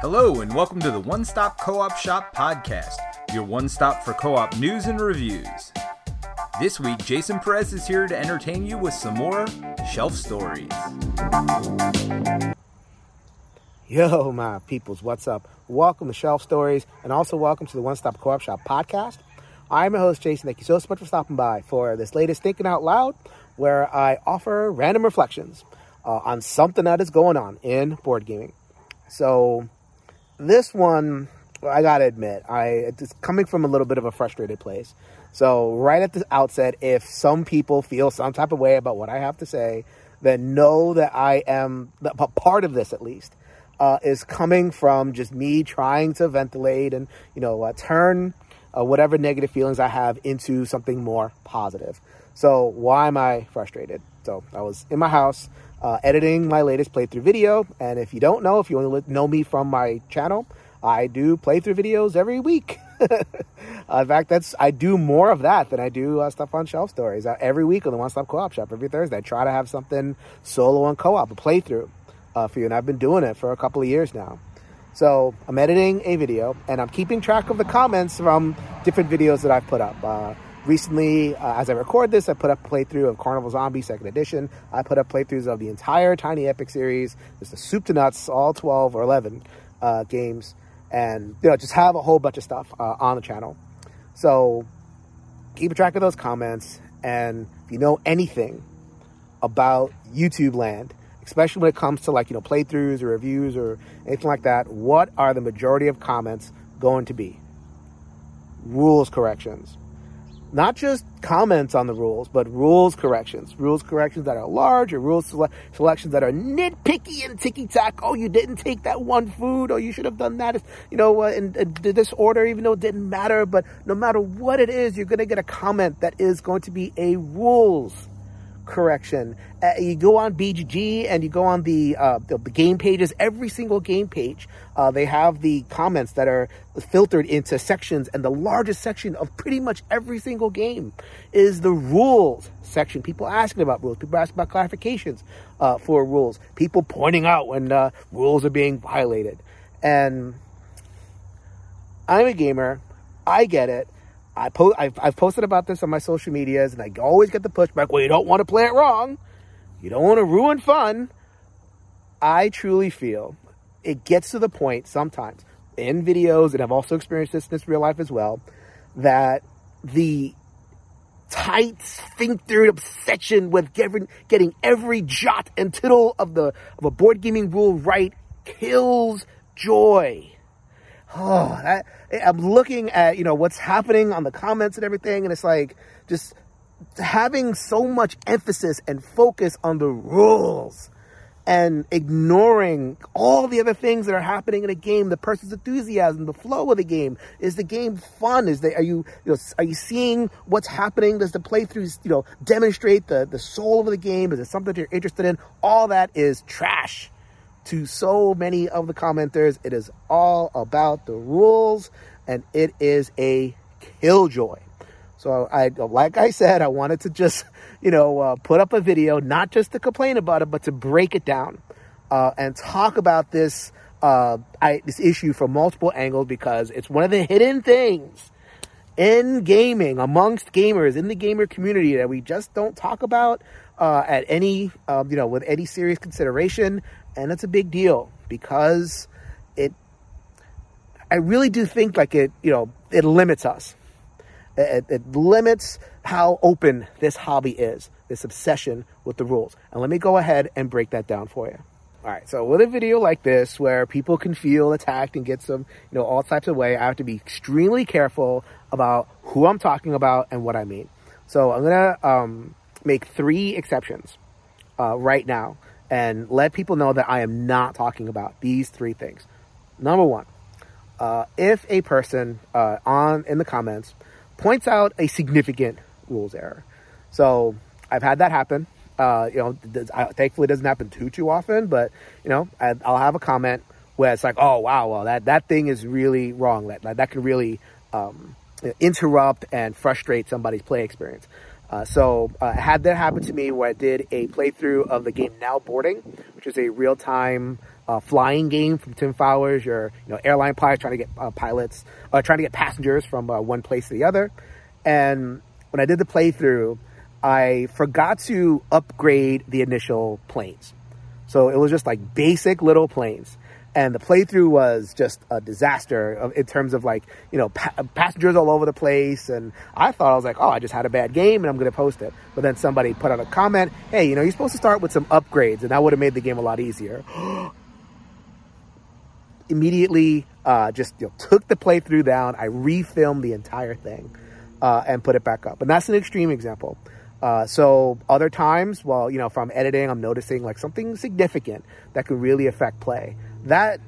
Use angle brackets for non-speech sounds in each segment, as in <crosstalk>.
Hello, and welcome to the One Stop Co op Shop podcast, your one stop for co op news and reviews. This week, Jason Perez is here to entertain you with some more shelf stories. Yo, my peoples, what's up? Welcome to Shelf Stories, and also welcome to the One Stop Co op Shop podcast. I'm your host, Jason. Thank you so much for stopping by for this latest Thinking Out Loud, where I offer random reflections uh, on something that is going on in board gaming. So, this one, I gotta admit, I it's coming from a little bit of a frustrated place. So, right at the outset, if some people feel some type of way about what I have to say, then know that I am a part of this at least. Uh, is coming from just me trying to ventilate and you know uh, turn uh, whatever negative feelings I have into something more positive. So why am I frustrated? So I was in my house uh, editing my latest playthrough video. And if you don't know, if you only know me from my channel, I do playthrough videos every week. <laughs> uh, in fact, that's I do more of that than I do uh, stuff on shelf stories. Uh, every week on the One Stop Co-op Shop, every Thursday, I try to have something solo and co-op, a playthrough uh, for you, and I've been doing it for a couple of years now. So I'm editing a video, and I'm keeping track of the comments from different videos that I've put up. Recently, uh, as I record this, I put up a playthrough of Carnival Zombie Second Edition. I put up playthroughs of the entire Tiny Epic series. It's the soup to nuts, all 12 or 11 uh, games, and you know just have a whole bunch of stuff uh, on the channel. So keep track of those comments, and if you know anything about YouTube land, especially when it comes to like you know playthroughs or reviews or anything like that, what are the majority of comments going to be? Rules corrections not just comments on the rules, but rules corrections. Rules corrections that are large or rules sele- selections that are nitpicky and ticky tack. Oh, you didn't take that one food. Oh, you should have done that. You know, uh, in, in this order, even though it didn't matter. But no matter what it is, you're going to get a comment that is going to be a rules correction. Uh, you go on BGG and you go on the, uh, the, the game pages. Every single game page, uh, they have the comments that are filtered into sections, and the largest section of pretty much every single game is the rules section. People asking about rules, people asking about clarifications uh, for rules, people pointing out when uh, rules are being violated, and I'm a gamer. I get it. I po- I've, I've posted about this on my social medias, and I always get the pushback. Well, you don't want to play it wrong. You don't want to ruin fun. I truly feel it gets to the point sometimes in videos, and I've also experienced this in this real life as well, that the tight, through obsession with getting, getting every jot and tittle of the of a board gaming rule right kills joy. Oh, that, eh, I'm looking at, you know, what's happening on the comments and everything, and it's like just having so much emphasis and focus on the rules and ignoring all the other things that are happening in a game, the person's enthusiasm, the flow of the game. Is the game fun? Is they are you, you know, are you seeing what's happening? Does the playthroughs, you know, demonstrate the, the soul of the game? Is it something that you're interested in? All that is trash to so many of the commenters. It is all about the rules and it is a killjoy. So I, like I said, I wanted to just, <laughs> you know, uh, put up a video, not just to complain about it, but to break it down uh, and talk about this, uh, I, this issue from multiple angles because it's one of the hidden things in gaming amongst gamers in the gamer community that we just don't talk about uh, at any, um, you know, with any serious consideration, and it's a big deal because it. I really do think like it, you know, it limits us it, it, limits how open this hobby is, this obsession with the rules. And let me go ahead and break that down for you. All right, so with a video like this where people can feel attacked and get some, you know, all types of way, I have to be extremely careful about who I'm talking about and what I mean. So I'm gonna um, make three exceptions uh, right now and let people know that I am not talking about these three things. Number one, uh, if a person uh, on in the comments points out a significant rules error. So I've had that happen. Uh, you know, thankfully it doesn't happen too too often, but you know, I'll have a comment where it's like, oh wow, well that that thing is really wrong. That that can really um, interrupt and frustrate somebody's play experience. Uh, so uh, had that happen to me where I did a playthrough of the game Now Boarding, which is a real time uh, flying game from Tim Fowers, your you know airline pilot trying to get uh, pilots, uh, trying to get passengers from uh, one place to the other. And when I did the playthrough, I forgot to upgrade the initial planes, so it was just like basic little planes. And the playthrough was just a disaster in terms of like, you know, pa- passengers all over the place. And I thought, I was like, oh, I just had a bad game and I'm going to post it. But then somebody put out a comment, hey, you know, you're supposed to start with some upgrades and that would have made the game a lot easier. <gasps> immediately uh, just you know, took the playthrough down. I refilmed the entire thing uh, and put it back up. And that's an extreme example. Uh, so other times, well, you know, if I'm editing, I'm noticing like something significant that could really affect play. That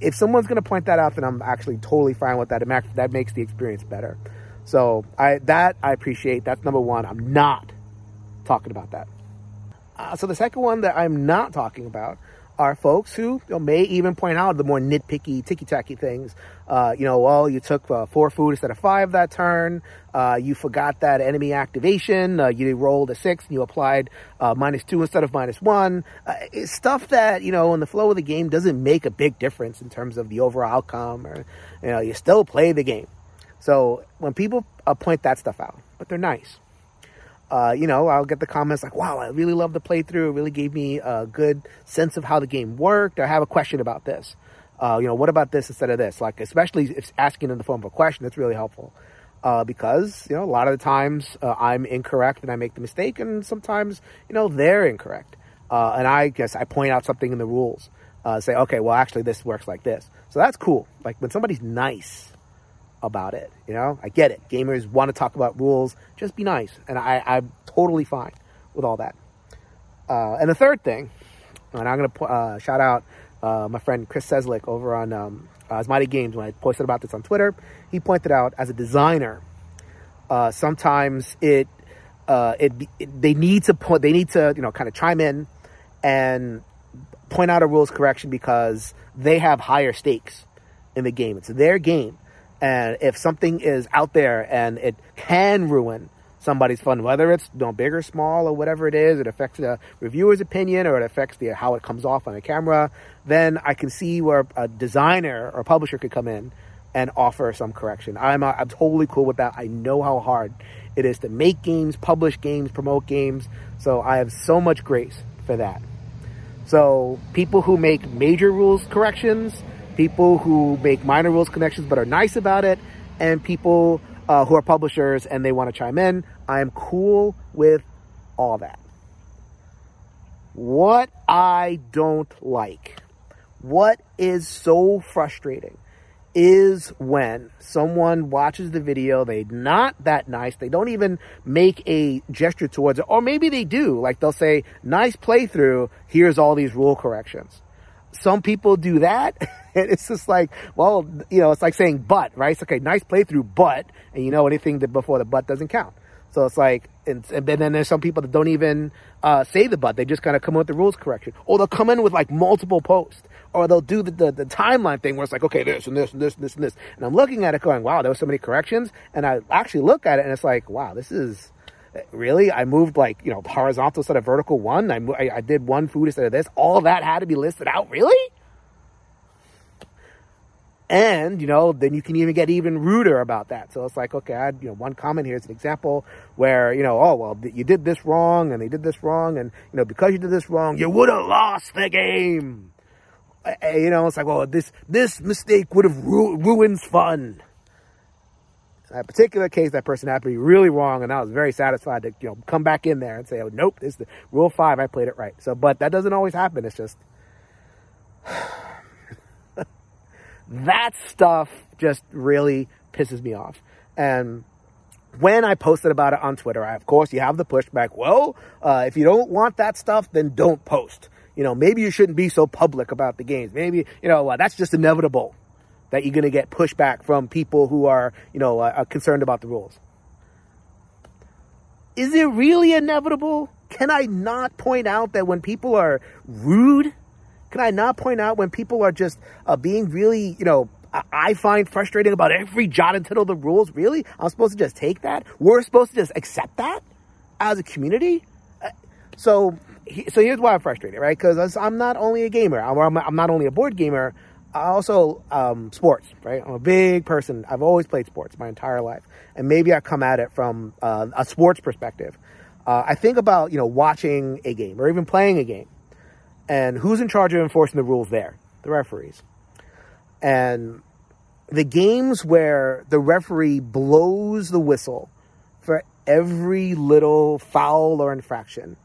if someone's going to point that out, then I'm actually totally fine with that. That makes the experience better. So I that I appreciate. That's number one. I'm not talking about that. Uh, so the second one that I'm not talking about are folks who you know, may even point out the more nitpicky, ticky-tacky things. Uh, you know, well, you took uh, four food instead of five that turn. Uh, you forgot that enemy activation. Uh, you rolled a six and you applied uh, minus two instead of minus one. Uh, it's stuff that, you know, in the flow of the game doesn't make a big difference in terms of the overall outcome or, you know, you still play the game. So when people point that stuff out, but they're nice uh, you know, I'll get the comments like, wow, I really love the playthrough. It really gave me a good sense of how the game worked. I have a question about this. Uh, you know, what about this instead of this? Like, especially if asking in the form of a question, that's really helpful. Uh, because, you know, a lot of the times uh, I'm incorrect and I make the mistake, and sometimes, you know, they're incorrect. Uh, and I guess I point out something in the rules. Uh, say, okay, well, actually, this works like this. So that's cool. Like, when somebody's nice, about it. You know, I get it. Gamers want to talk about rules. Just be nice, and I, I'm totally fine with all that. Uh, and the third thing, and I'm gonna uh, shout out uh, my friend Chris Cieslik over on um, Asmadi Games when I posted about this on Twitter. He pointed out as a designer, uh, sometimes it, uh, it, it they need to put they need to you know kind of chime in and point out a rules correction because they have higher stakes in the game. It's their game and if something is out there and it can ruin somebody's fun, whether it's you know, big or small or whatever it is, it affects the reviewer's opinion or it affects the how it comes off on a camera, then I can see where a designer or publisher could come in and offer some correction. I'm, uh, I'm totally cool with that. I know how hard it is to make games, publish games, promote games. So I have so much grace for that. So people who make major rules corrections, people who make minor rules connections but are nice about it, and people uh, who are publishers and they want to chime in. I am cool with all that. What I don't like, what is so frustrating, is when someone watches the video, they're not that nice, they don't even make a gesture towards it, or maybe they do, like they'll say, nice playthrough, here's all these rule corrections. Some people do that. <laughs> And it's just like, well, you know, it's like saying but, right? It's okay, nice playthrough, but, and you know, anything that before the but doesn't count. So it's like, and, and then there's some people that don't even uh, say the but. They just kind of come in with the rules correction. Or they'll come in with like multiple posts. Or they'll do the, the, the, timeline thing where it's like, okay, this and this and this and this and this. And I'm looking at it going, wow, there were so many corrections. And I actually look at it and it's like, wow, this is really, I moved like, you know, horizontal instead of vertical one. I, I, I did one food instead of this. All that had to be listed out. Really? And, you know, then you can even get even ruder about that. So it's like, okay, I you know, one comment here is an example where, you know, oh, well, you did this wrong and they did this wrong. And, you know, because you did this wrong, you would have lost the game. You know, it's like, well, this, this mistake would have ru- ruins fun. That particular case, that person happened to be really wrong, and I was very satisfied to you know come back in there and say, "Oh, nope, this is the rule five. I played it right." So, but that doesn't always happen. It's just <sighs> that stuff just really pisses me off. And when I posted about it on Twitter, I, of course, you have the pushback. Well, uh, if you don't want that stuff, then don't post. You know, maybe you shouldn't be so public about the games. Maybe, you know, uh, that's just inevitable that you're going to get pushback from people who are, you know, uh, concerned about the rules. Is it really inevitable? Can I not point out that when people are rude can I not point out when people are just uh, being really, you know, I find frustrating about every jot and tittle of the rules? Really? I'm supposed to just take that? We're supposed to just accept that as a community? Uh, so so here's why I'm frustrated, right? Because I'm not only a gamer, I'm, not only a board gamer, also um, sports, right? I'm a big person. I've always played sports my entire life, and maybe I come at it from uh, a sports perspective. Uh, I think about you know watching a game or even playing a game, and who's in charge of enforcing the rules there? The referees. And the games where the referee blows the whistle for every little foul or infraction,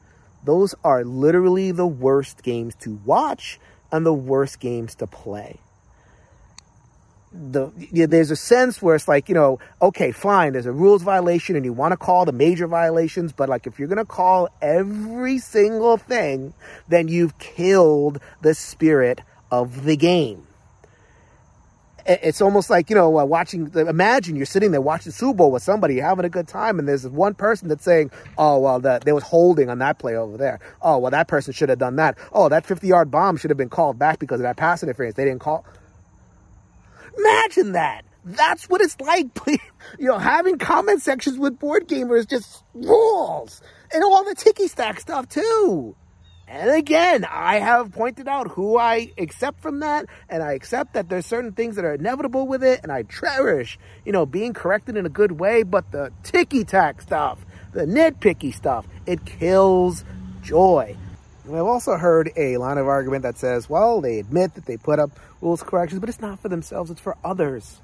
those are literally the worst games to watch and the worst games to play. The, there's a sense where it's like, you know, okay, fine, there's a rules violation and you want to call the major violations, but like if you're going to call every single thing, then you've killed the spirit of the game it's almost like you know uh, watching imagine you're sitting there watching the super bowl with somebody having a good time and there's one person that's saying oh well there was holding on that play over there. Oh well that person should have done that. Oh that 50 yard bomb should have been called back because of that pass interference. They didn't call imagine that. That's what it's like <laughs> you know having comment sections with board gamers just rules. And all the ticky stack stuff too and again, I have pointed out who I accept from that, and I accept that there's certain things that are inevitable with it, and I cherish, you know, being corrected in a good way, but the ticky tack stuff, the nitpicky stuff, it kills joy. And I've also heard a line of argument that says, well, they admit that they put up rules corrections, but it's not for themselves, it's for others.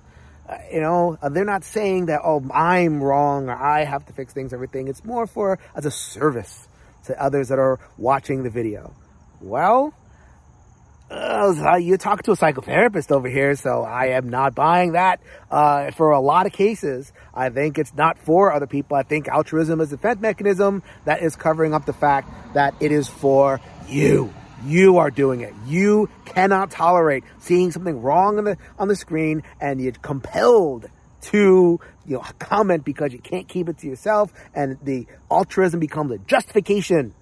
Uh, you know, uh, they're not saying that, oh, I'm wrong or I have to fix things, everything. It's more for as a service to others that are watching the video? Well, uh, you talk to a psychotherapist over here, so I am not buying that. Uh, for a lot of cases, I think it's not for other people. I think altruism is a defense mechanism that is covering up the fact that it is for you. You are doing it. You cannot tolerate seeing something wrong on the on the screen, and you're compelled to you know comment because you can't keep it to yourself, and the altruism becomes a justification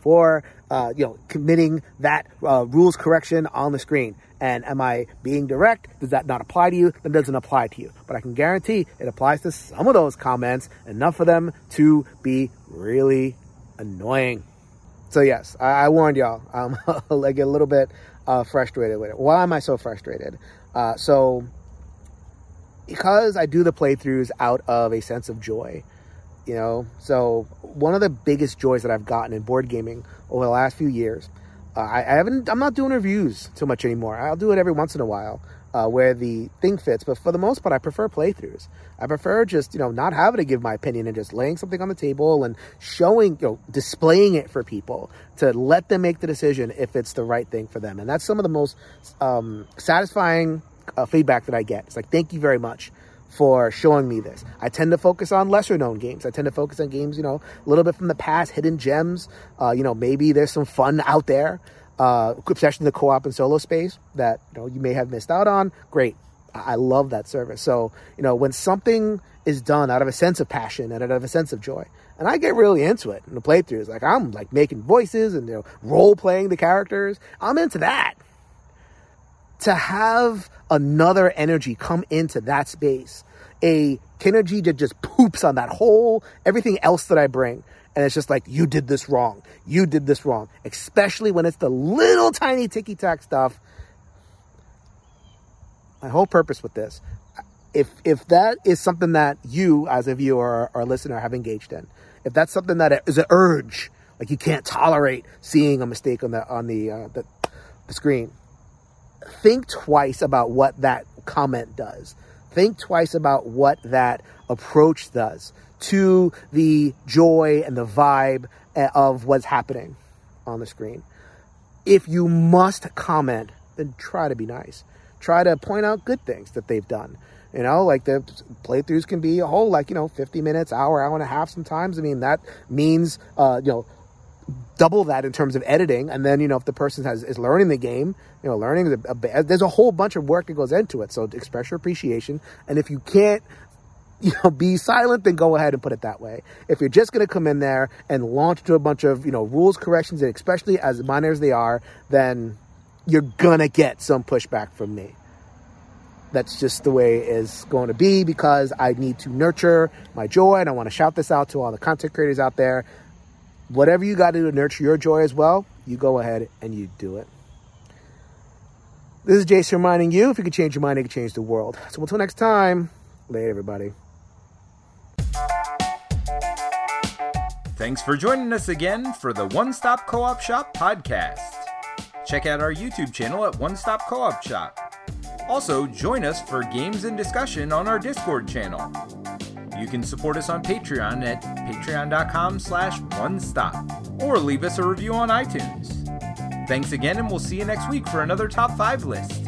for uh, you know committing that uh, rules correction on the screen. And am I being direct? Does that not apply to you? Then doesn't apply to you. But I can guarantee it applies to some of those comments, enough for them to be really annoying. So yes, I, I warned y'all. I'm <laughs> like a little bit uh, frustrated with it. Why am I so frustrated? Uh, so because I do the playthroughs out of a sense of joy, you know. So one of the biggest joys that I've gotten in board gaming over the last few years, uh, I, I, haven't. I'm not doing reviews too much anymore. I'll do it every once in a while. Uh, where the thing fits, but for the most part, I prefer playthroughs. I prefer just you know not having to give my opinion and just laying something on the table and showing you know displaying it for people to let them make the decision if it's the right thing for them. And that's some of the most um, satisfying uh, feedback that I get. It's like, thank you very much for showing me this. I tend to focus on lesser known games. I tend to focus on games, you know, a little bit from the past, hidden gems. Uh, you know, maybe there's some fun out there, uh, especially in the co-op and solo space that you know you may have missed out on. Great, I love that service. So you know, when something is done out of a sense of passion and out of a sense of joy, and I get really into it in the playthroughs. Like I'm like making voices and you know role playing the characters. I'm into that to have another energy come into that space, a energy that just poops on that whole everything else that I bring. And it's just like, you did this wrong. You did this wrong. Especially when it's the little tiny ticky tack stuff. My whole purpose with this, if if that is something that you as a viewer or, or listener have engaged in, if that's something that is an urge, like you can't tolerate seeing a mistake on the on the uh, the, the screen, think twice about what that comment does. Think twice about what that approach does to the joy and the vibe eh, of what's happening on the screen. If you must comment, then try to be nice. Try to point out good things that they've done. You know, like the playthroughs can be a whole, like, you know, 50 minutes, hour, hour and a half sometimes. I mean, that means, uh, you know, double that in terms of editing. And then, you know, if the person has, is learning the game, you know, learning, a, a, there's a whole bunch of work that goes into it. So express your appreciation. And if you can't, <laughs> you know, be silent, then go ahead and put it that way. If you're just going to come in there and launch to a bunch of, you know, rules corrections, and especially as minor as they are, then you're going to get some pushback from me. That's just the way it is going to be because I need to nurture my joy and I want to shout this out to all the content creators out there whatever you got to do to nurture your joy as well, you go ahead and you do it. This is Jason reminding you if you could change your mind, you can change the world. So until next time, later, everybody. Thanks for joining us again for the One Stop Co op Shop podcast. Check out our YouTube channel at One Stop Co op Shop. Also, join us for games and discussion on our Discord channel. You can support us on Patreon at patreon.com slash one stop or leave us a review on iTunes. Thanks again, and we'll see you next week for another top five list.